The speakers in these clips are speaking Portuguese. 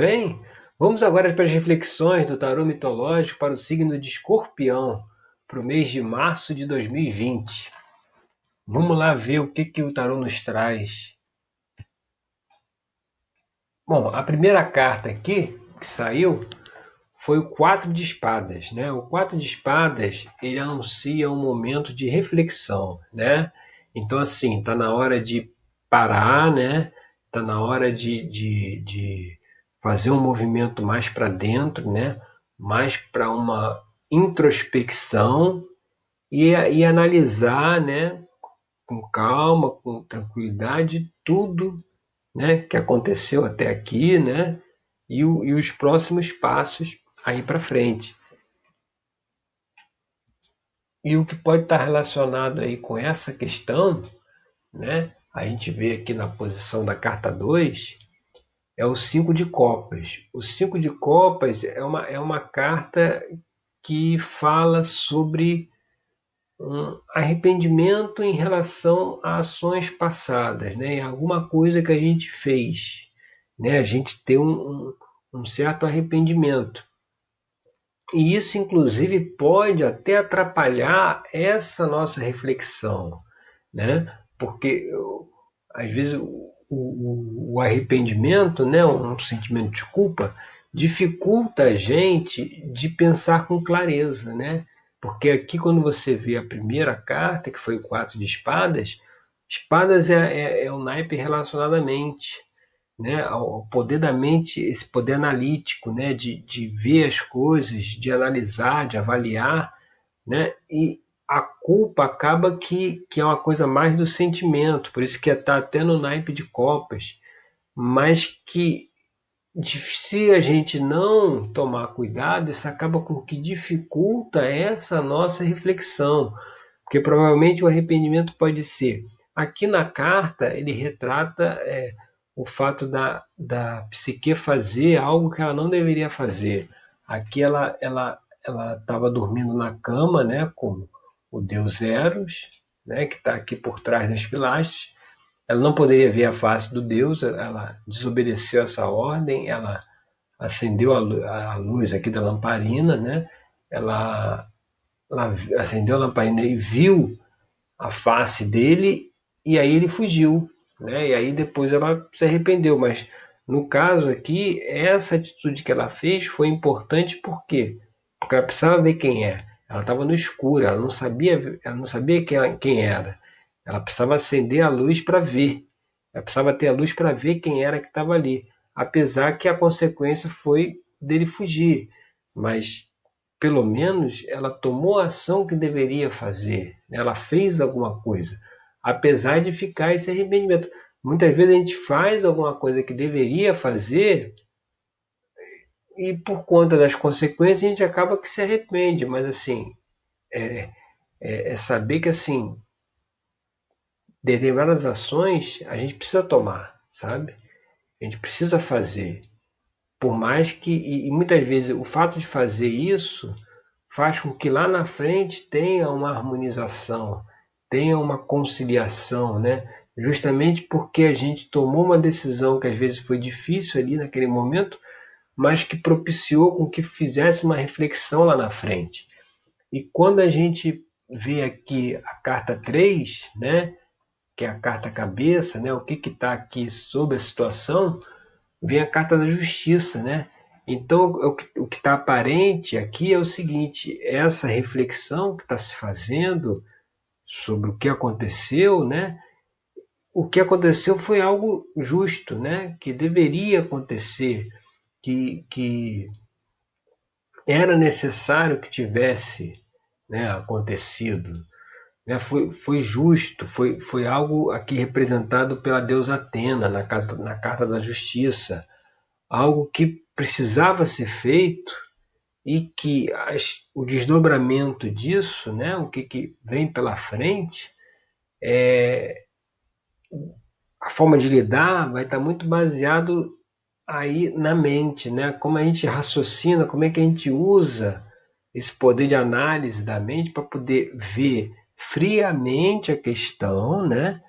bem? Vamos agora para as reflexões do tarô mitológico para o signo de Escorpião, para o mês de março de 2020. Vamos lá ver o que, que o tarô nos traz. Bom, a primeira carta aqui que saiu foi o quatro de espadas, né? O quatro de espadas ele anuncia um momento de reflexão, né? Então assim está na hora de parar, né? Está na hora de, de, de fazer um movimento mais para dentro, né? mais para uma introspecção e, e analisar né? com calma, com tranquilidade, tudo né? que aconteceu até aqui né? e, o, e os próximos passos aí para frente. E o que pode estar relacionado aí com essa questão, né? a gente vê aqui na posição da carta 2, é o cinco de copas. O cinco de copas é uma, é uma carta que fala sobre um arrependimento em relação a ações passadas, né? alguma coisa que a gente fez. Né? A gente tem um, um certo arrependimento. E isso, inclusive, pode até atrapalhar essa nossa reflexão, né? porque às vezes o, o, arrependimento, né, um sentimento de culpa, dificulta a gente de pensar com clareza, né? Porque aqui quando você vê a primeira carta, que foi o quatro de espadas, espadas é, é, é o naipe relacionado à mente, né? Ao poder da mente, esse poder analítico, né? De, de ver as coisas, de analisar, de avaliar, né? E, a culpa acaba que, que é uma coisa mais do sentimento, por isso que está até no naipe de copas, mas que se a gente não tomar cuidado, isso acaba com que dificulta essa nossa reflexão, porque provavelmente o arrependimento pode ser. Aqui na carta ele retrata é, o fato da, da psique fazer algo que ela não deveria fazer. Aqui ela ela ela estava dormindo na cama, né, como o deus Eros, né, que está aqui por trás das pilastras. Ela não poderia ver a face do deus, ela desobedeceu essa ordem, ela acendeu a luz aqui da lamparina, né? ela, ela acendeu a lamparina e viu a face dele, e aí ele fugiu. Né? E aí depois ela se arrependeu, mas no caso aqui, essa atitude que ela fez foi importante por quê? Porque ela precisava ver quem é. Ela estava no escuro, ela não sabia, ela não sabia quem, quem era. Ela precisava acender a luz para ver. Ela precisava ter a luz para ver quem era que estava ali. Apesar que a consequência foi dele fugir. Mas, pelo menos, ela tomou a ação que deveria fazer. Ela fez alguma coisa. Apesar de ficar esse arrependimento. Muitas vezes a gente faz alguma coisa que deveria fazer e por conta das consequências a gente acaba que se arrepende, mas assim, é, é, é saber que assim, determinadas ações a gente precisa tomar, sabe? A gente precisa fazer. Por mais que, e, e muitas vezes o fato de fazer isso faz com que lá na frente tenha uma harmonização, tenha uma conciliação, né? Justamente porque a gente tomou uma decisão que às vezes foi difícil ali naquele momento, mas que propiciou com que fizesse uma reflexão lá na frente. E quando a gente vê aqui a carta 3, né, que é a carta cabeça, né, o que está aqui sobre a situação, vem a carta da justiça. Né? Então, o que está aparente aqui é o seguinte: essa reflexão que está se fazendo sobre o que aconteceu, né? o que aconteceu foi algo justo, né? que deveria acontecer que, que era necessário que tivesse né, acontecido. Né, foi, foi justo, foi, foi algo aqui representado pela deusa Atena na, casa, na Carta da Justiça, algo que precisava ser feito e que as, o desdobramento disso, né, o que, que vem pela frente, é, a forma de lidar vai estar muito baseado aí na mente, né? Como a gente raciocina, como é que a gente usa esse poder de análise da mente para poder ver friamente a questão, né?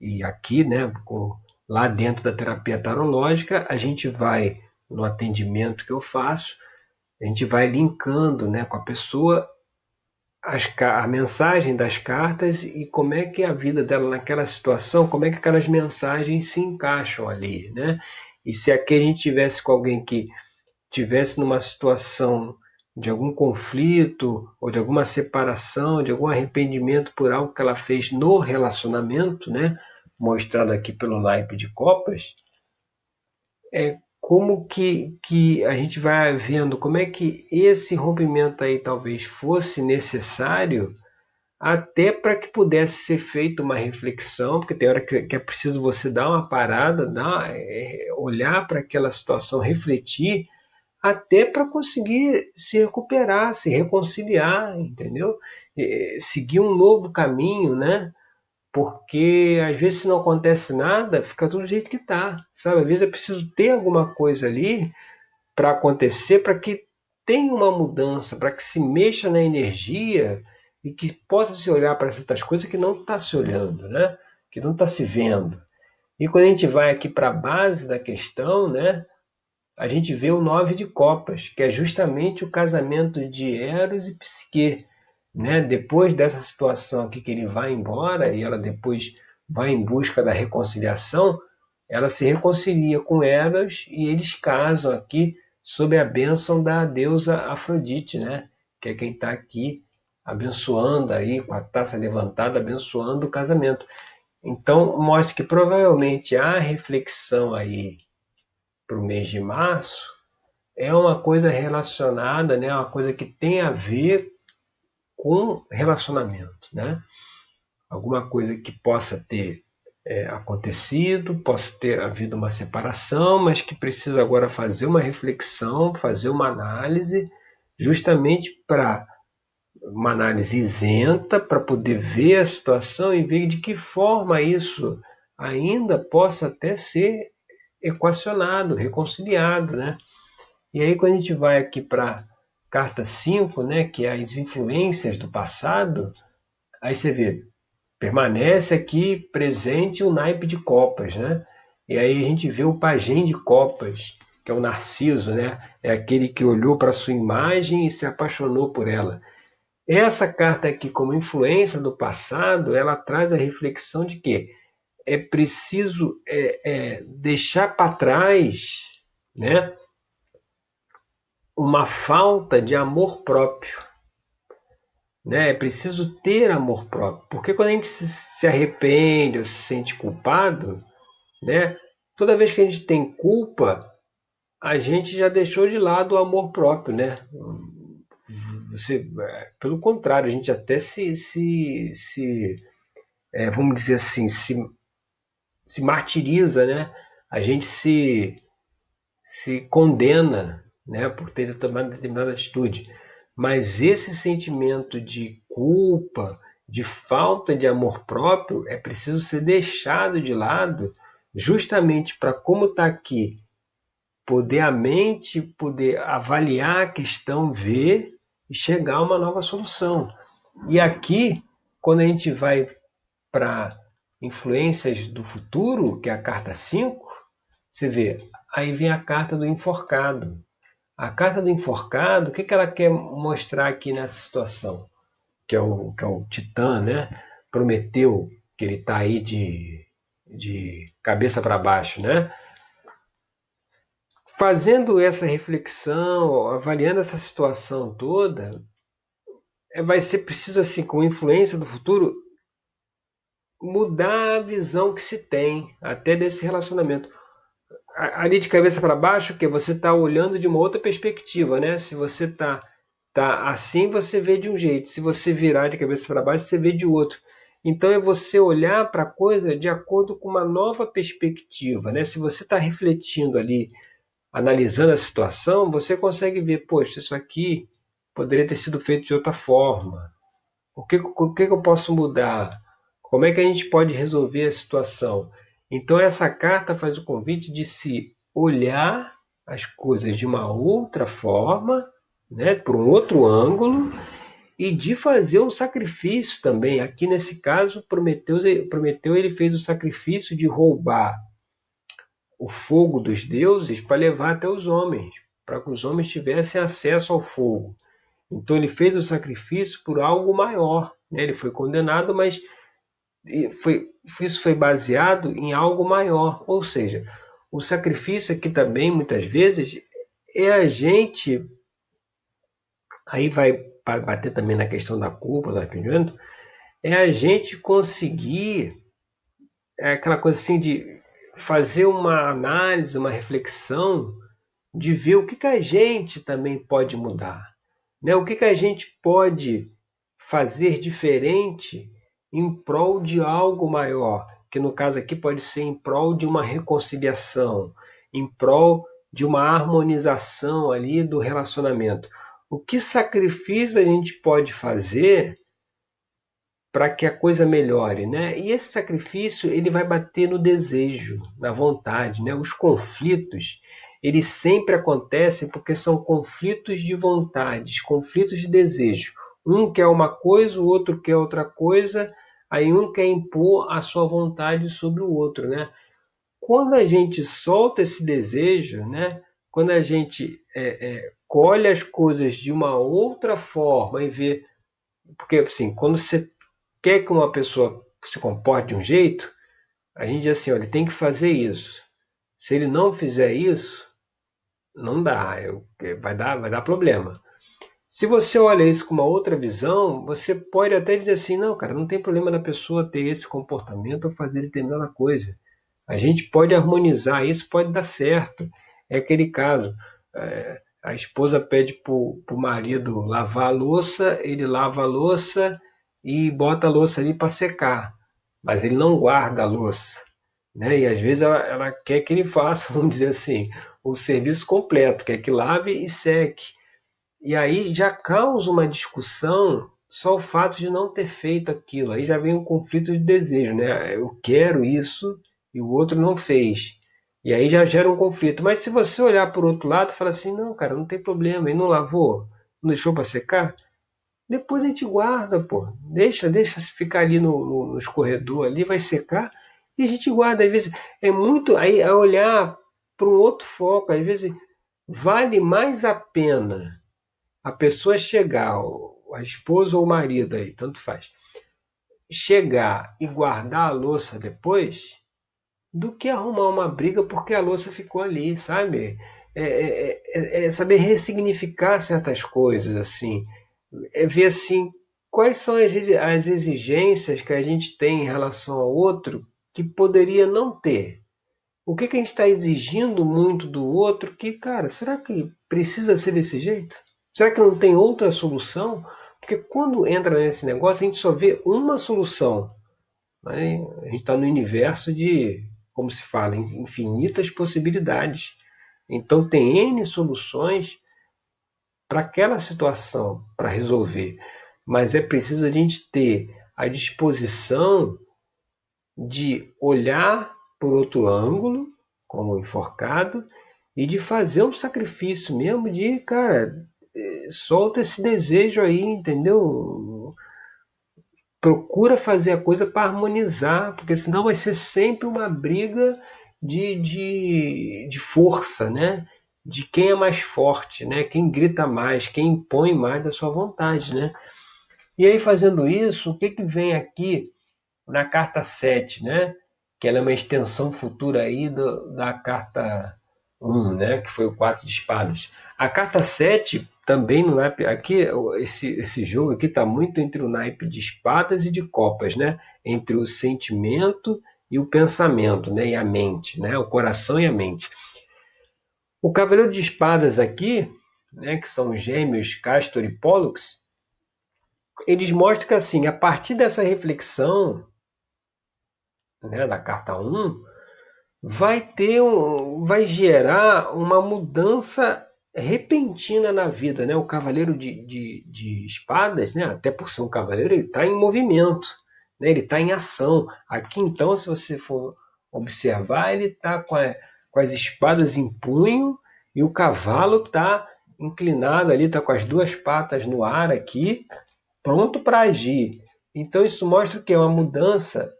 E aqui, né, com, lá dentro da terapia tarológica, a gente vai no atendimento que eu faço, a gente vai linkando né, com a pessoa as, a mensagem das cartas e como é que a vida dela naquela situação, como é que aquelas mensagens se encaixam ali, né? E se aqui a gente tivesse com alguém que tivesse numa situação de algum conflito ou de alguma separação, de algum arrependimento por algo que ela fez no relacionamento, né? Mostrado aqui pelo naipe de copas, é como que, que a gente vai vendo como é que esse rompimento aí talvez fosse necessário até para que pudesse ser feita uma reflexão, porque tem hora que, é preciso você dar uma parada, dar, é, olhar para aquela situação, refletir, até para conseguir se recuperar, se reconciliar, entendeu? É, seguir um novo caminho, né? Porque às vezes se não acontece nada, fica tudo do jeito que está, sabe? Às vezes é preciso ter alguma coisa ali para acontecer, para que tenha uma mudança, para que se mexa na energia e que possa se olhar para certas coisas que não está se olhando, né? Que não está se vendo. E quando a gente vai aqui para a base da questão, né? A gente vê o nove de copas, que é justamente o casamento de Eros e Psique né? Depois dessa situação aqui que ele vai embora e ela depois vai em busca da reconciliação, ela se reconcilia com Eros e eles casam aqui sob a bênção da deusa Afrodite, né? Que é quem está aqui abençoando aí com a taça levantada, abençoando o casamento. Então mostra que provavelmente a reflexão aí para o mês de março é uma coisa relacionada, né? Uma coisa que tem a ver com relacionamento, né? Alguma coisa que possa ter é, acontecido, possa ter havido uma separação, mas que precisa agora fazer uma reflexão, fazer uma análise, justamente para uma análise isenta, para poder ver a situação e ver de que forma isso ainda possa até ser equacionado, reconciliado, né? E aí quando a gente vai aqui para carta 5, né, que é as influências do passado, aí você vê, permanece aqui presente o naipe de copas, né? E aí a gente vê o pajem de copas, que é o Narciso, né? É aquele que olhou para sua imagem e se apaixonou por ela. Essa carta aqui, como influência do passado, ela traz a reflexão de que é preciso é, é, deixar para trás, né? uma falta de amor próprio. Né? É preciso ter amor próprio. Porque quando a gente se arrepende ou se sente culpado, né? toda vez que a gente tem culpa, a gente já deixou de lado o amor próprio. Né? Você, é, pelo contrário, a gente até se, se, se é, vamos dizer assim, se, se martiriza, né? a gente se, se condena né, por ter tomado determinada atitude. Mas esse sentimento de culpa, de falta de amor próprio, é preciso ser deixado de lado, justamente para, como está aqui, poder a mente poder avaliar a questão, ver e chegar a uma nova solução. E aqui, quando a gente vai para influências do futuro, que é a carta 5, você vê, aí vem a carta do enforcado. A carta do enforcado, o que, que ela quer mostrar aqui nessa situação? Que é o, que é o Titã, né? Prometeu que ele está aí de, de cabeça para baixo, né? Fazendo essa reflexão, avaliando essa situação toda, é, vai ser preciso, assim, com influência do futuro, mudar a visão que se tem até desse relacionamento ali de cabeça para baixo, que você está olhando de uma outra perspectiva, né? Se você está tá assim, você vê de um jeito. Se você virar de cabeça para baixo, você vê de outro. Então é você olhar para a coisa de acordo com uma nova perspectiva, né? Se você está refletindo ali, analisando a situação, você consegue ver, poxa, isso aqui poderia ter sido feito de outra forma. O que, o que eu posso mudar? Como é que a gente pode resolver a situação? Então, essa carta faz o convite de se olhar as coisas de uma outra forma, né, por um outro ângulo, e de fazer um sacrifício também. Aqui nesse caso, Prometeu, Prometeu ele fez o sacrifício de roubar o fogo dos deuses para levar até os homens, para que os homens tivessem acesso ao fogo. Então ele fez o sacrifício por algo maior. Né? Ele foi condenado, mas foi, isso foi baseado em algo maior. Ou seja, o sacrifício aqui também, muitas vezes, é a gente. Aí vai bater também na questão da culpa, do arrependimento, é a gente conseguir é aquela coisa assim de fazer uma análise, uma reflexão, de ver o que, que a gente também pode mudar. Né? O que, que a gente pode fazer diferente em prol de algo maior, que no caso aqui pode ser em prol de uma reconciliação, em prol de uma harmonização ali do relacionamento. O que sacrifício a gente pode fazer para que a coisa melhore, né? E esse sacrifício ele vai bater no desejo, na vontade, né? Os conflitos eles sempre acontecem porque são conflitos de vontades, conflitos de desejo. Um quer uma coisa, o outro quer outra coisa, aí um quer impor a sua vontade sobre o outro, né? Quando a gente solta esse desejo, né? Quando a gente é, é, colhe as coisas de uma outra forma e vê, porque assim, quando você quer que uma pessoa se comporte de um jeito, a gente diz assim, olha, ele tem que fazer isso. Se ele não fizer isso, não dá, eu, vai, dar, vai dar problema. Se você olha isso com uma outra visão, você pode até dizer assim, não, cara, não tem problema da pessoa ter esse comportamento ou fazer determinada coisa. A gente pode harmonizar, isso pode dar certo. É aquele caso, é, a esposa pede para o marido lavar a louça, ele lava a louça, e bota a louça ali para secar, mas ele não guarda a louça. Né? E às vezes ela, ela, quer que ele faça, vamos dizer assim, o serviço completo, quer que lave e seque. E aí já causa uma discussão só o fato de não ter feito aquilo. Aí já vem um conflito de desejo, né? Eu quero isso e o outro não fez. E aí já gera um conflito. Mas se você olhar por outro lado, fala assim: não, cara, não tem problema, ele não lavou, não deixou para secar, depois a gente guarda, pô. Deixa, deixa ficar ali no, no, no escorredor ali, vai secar e a gente guarda. Às vezes é muito aí é olhar para um outro foco. Às vezes vale mais a pena a pessoa chegar, a esposa ou o marido aí, tanto faz, chegar e guardar a louça depois, do que arrumar uma briga porque a louça ficou ali, sabe? É, é, é, é saber ressignificar certas coisas assim é ver assim quais são as exigências que a gente tem em relação ao outro que poderia não ter. O que, que a gente está exigindo muito do outro que, cara, será que precisa ser desse jeito? Será que não tem outra solução? Porque quando entra nesse negócio, a gente só vê uma solução. Né? A gente está no universo de, como se fala, infinitas possibilidades. Então tem N soluções para aquela situação, para resolver. Mas é preciso a gente ter a disposição de olhar por outro ângulo, como enforcado, e de fazer um sacrifício mesmo de, cara, eh, solta esse desejo aí, entendeu? Procura fazer a coisa para harmonizar, porque senão vai ser sempre uma briga de, de, de força, né? De quem é mais forte, né? Quem grita mais, quem impõe mais da sua vontade, né? E aí fazendo isso, o que que vem aqui na carta 7, né? Que ela é uma extensão futura aí do, da carta 1, né? Que foi o 4 de espadas. A carta 7 também no naipe aqui esse esse jogo aqui está muito entre o naipe de espadas e de copas, né? Entre o sentimento e o pensamento, né? E a mente, né? O coração e a mente. O Cavaleiro de Espadas aqui, né, que são gêmeos Castor e Pollux, eles mostram que assim, a partir dessa reflexão né, da carta 1, vai ter um, vai gerar uma mudança repentina na vida. Né? O Cavaleiro de, de, de Espadas, né, até por ser um cavaleiro, ele está em movimento, né? ele está em ação. Aqui então, se você for observar, ele está com com as espadas em punho e o cavalo está inclinado ali, está com as duas patas no ar aqui, pronto para agir. Então isso mostra que é uma mudança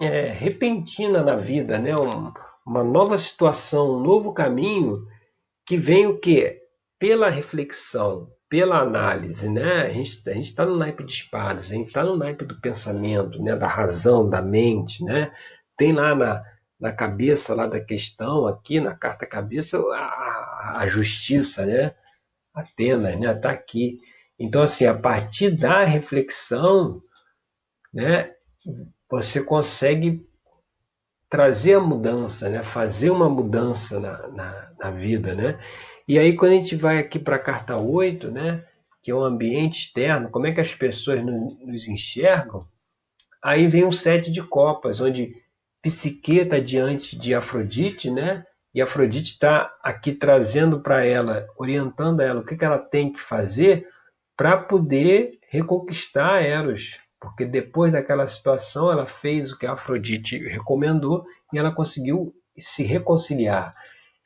é, repentina na vida, né? Um, uma nova situação, um novo caminho que vem o que? Pela reflexão, pela análise, né? A gente a está no naipe de espadas, a gente está no naipe do pensamento, né? Da razão, da mente, né? Tem lá na, na cabeça lá da questão, aqui na carta cabeça, a, a justiça, né? Atenas, né? Está aqui. Então, assim, a partir da reflexão, né? Você consegue trazer a mudança, né? Fazer uma mudança na, na, na vida, né? E aí, quando a gente vai aqui para a carta 8, né? Que é o ambiente externo, como é que as pessoas nos enxergam? Aí vem o sete de copas, onde Psique está diante de Afrodite, né? E Afrodite está aqui trazendo para ela, orientando ela o que, que ela tem que fazer para poder reconquistar Eros. Porque depois daquela situação, ela fez o que a Afrodite recomendou e ela conseguiu se reconciliar.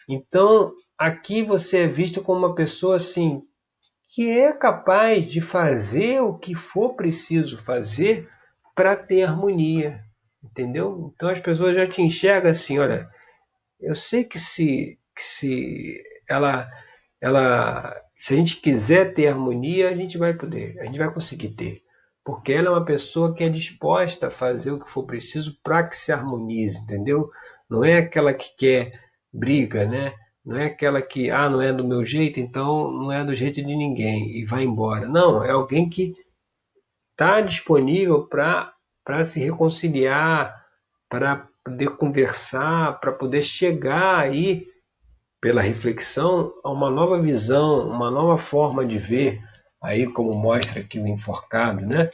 Então, aqui você é visto como uma pessoa assim que é capaz de fazer o que for preciso fazer para ter harmonia, Entendeu? Então as pessoas já te enxergam assim, olha, eu sei que se, que se ela, ela, se a gente quiser ter harmonia, a gente vai poder, a gente vai conseguir ter. Porque ela é uma pessoa que é disposta a fazer o que for preciso para que se harmonize, entendeu? Não é aquela que quer briga, né? Não é aquela que, ah, não é do meu jeito, então não é do jeito de ninguém e vai embora. Não, é alguém que está disponível para para se reconciliar, para poder conversar, para poder chegar aí, pela reflexão, a uma nova visão, uma nova forma de ver, aí como mostra aqui o enforcado, né?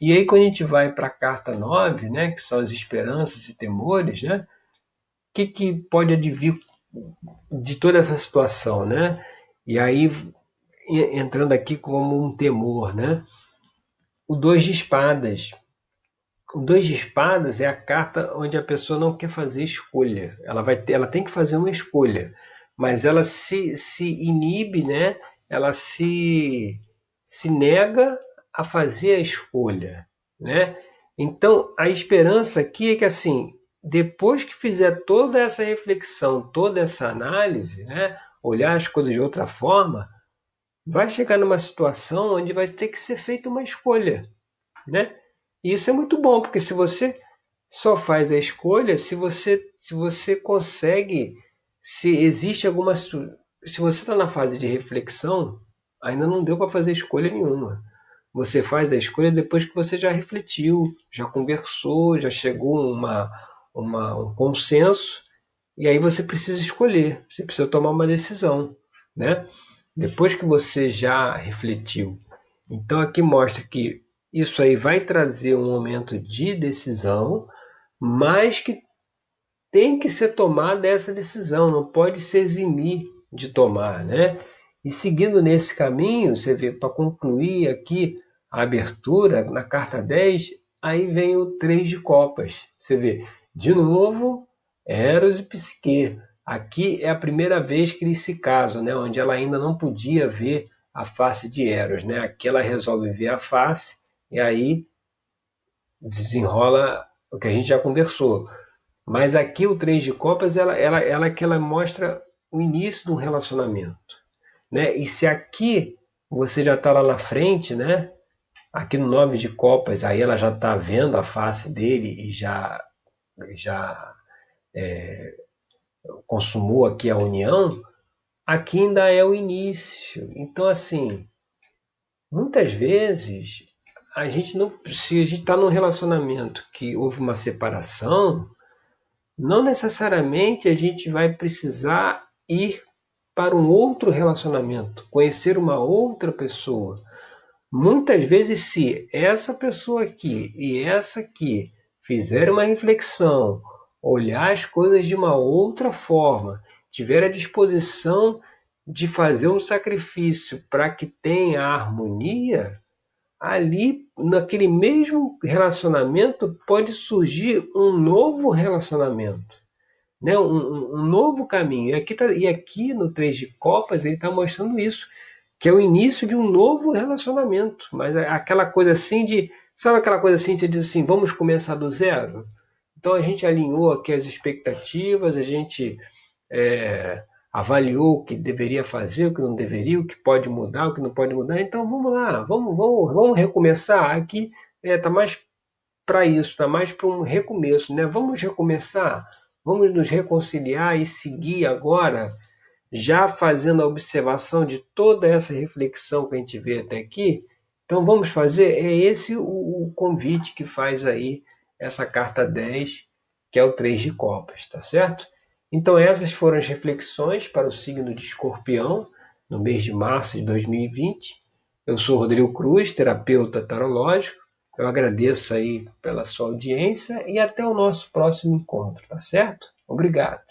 E aí quando a gente vai para a carta 9, né, que são as esperanças e temores, né? O que, que pode advir de toda essa situação, né? E aí entrando aqui como um temor, né? O dois de espadas, o dois de espadas é a carta onde a pessoa não quer fazer escolha. Ela vai ter, ela tem que fazer uma escolha, mas ela se, se inibe, né? Ela se se nega a fazer a escolha, né? Então, a esperança aqui é que assim, depois que fizer toda essa reflexão, toda essa análise, né, olhar as coisas de outra forma, vai chegar numa situação onde vai ter que ser feita uma escolha, né? E isso é muito bom, porque se você só faz a escolha, se você, se você consegue, se existe alguma. Se você está na fase de reflexão, ainda não deu para fazer escolha nenhuma. Você faz a escolha depois que você já refletiu, já conversou, já chegou a uma, uma, um consenso, e aí você precisa escolher, você precisa tomar uma decisão. Né? Depois que você já refletiu. Então aqui mostra que isso aí vai trazer um momento de decisão, mas que tem que ser tomada essa decisão, não pode se eximir de tomar, né? E seguindo nesse caminho, você vê, para concluir aqui a abertura, na carta 10, aí vem o 3 de copas. Você vê, de novo, Eros e Psique. Aqui é a primeira vez que eles se casam, né? onde ela ainda não podia ver a face de Eros. Né? Aqui ela resolve ver a face e aí desenrola o que a gente já conversou. Mas aqui o Três de Copas, ela, ela, ela é que ela mostra o início de um relacionamento. Né? E se aqui você já está lá na frente, né? aqui no Nove de Copas, aí ela já está vendo a face dele e já, já é, consumou aqui a união, aqui ainda é o início. Então, assim, muitas vezes a gente não, se a gente está num relacionamento que houve uma separação, não necessariamente a gente vai precisar ir para um outro relacionamento, conhecer uma outra pessoa. Muitas vezes, se essa pessoa aqui e essa aqui fizerem uma reflexão, olhar as coisas de uma outra forma, tiver a disposição de fazer um sacrifício para que tenha harmonia, ali, naquele mesmo relacionamento, pode surgir um novo relacionamento, né? um, um novo caminho. E aqui, tá, e aqui no Três de Copas ele está mostrando isso, que é o início de um novo relacionamento. Mas é aquela coisa assim de. Sabe aquela coisa assim, você diz assim, vamos começar do zero? Então a gente alinhou aqui as expectativas, a gente é, avaliou o que deveria fazer, o que não deveria, o que pode mudar, o que não pode mudar. Então vamos lá, vamos, vamos, vamos recomeçar. Aqui está é, tá mais para isso, está mais para um recomeço. Né? Vamos recomeçar, vamos nos reconciliar e seguir agora, já fazendo a observação de toda essa reflexão que a gente vê até aqui. Então vamos fazer, é esse o, o convite que faz aí essa carta 10, que é o 3 de copas, tá certo? Então, essas foram as reflexões para o signo de Escorpião no mês de março de 2020. Eu sou Rodrigo Cruz, terapeuta tarológico. Eu agradeço aí pela sua audiência e até o nosso próximo encontro, tá certo? Obrigado.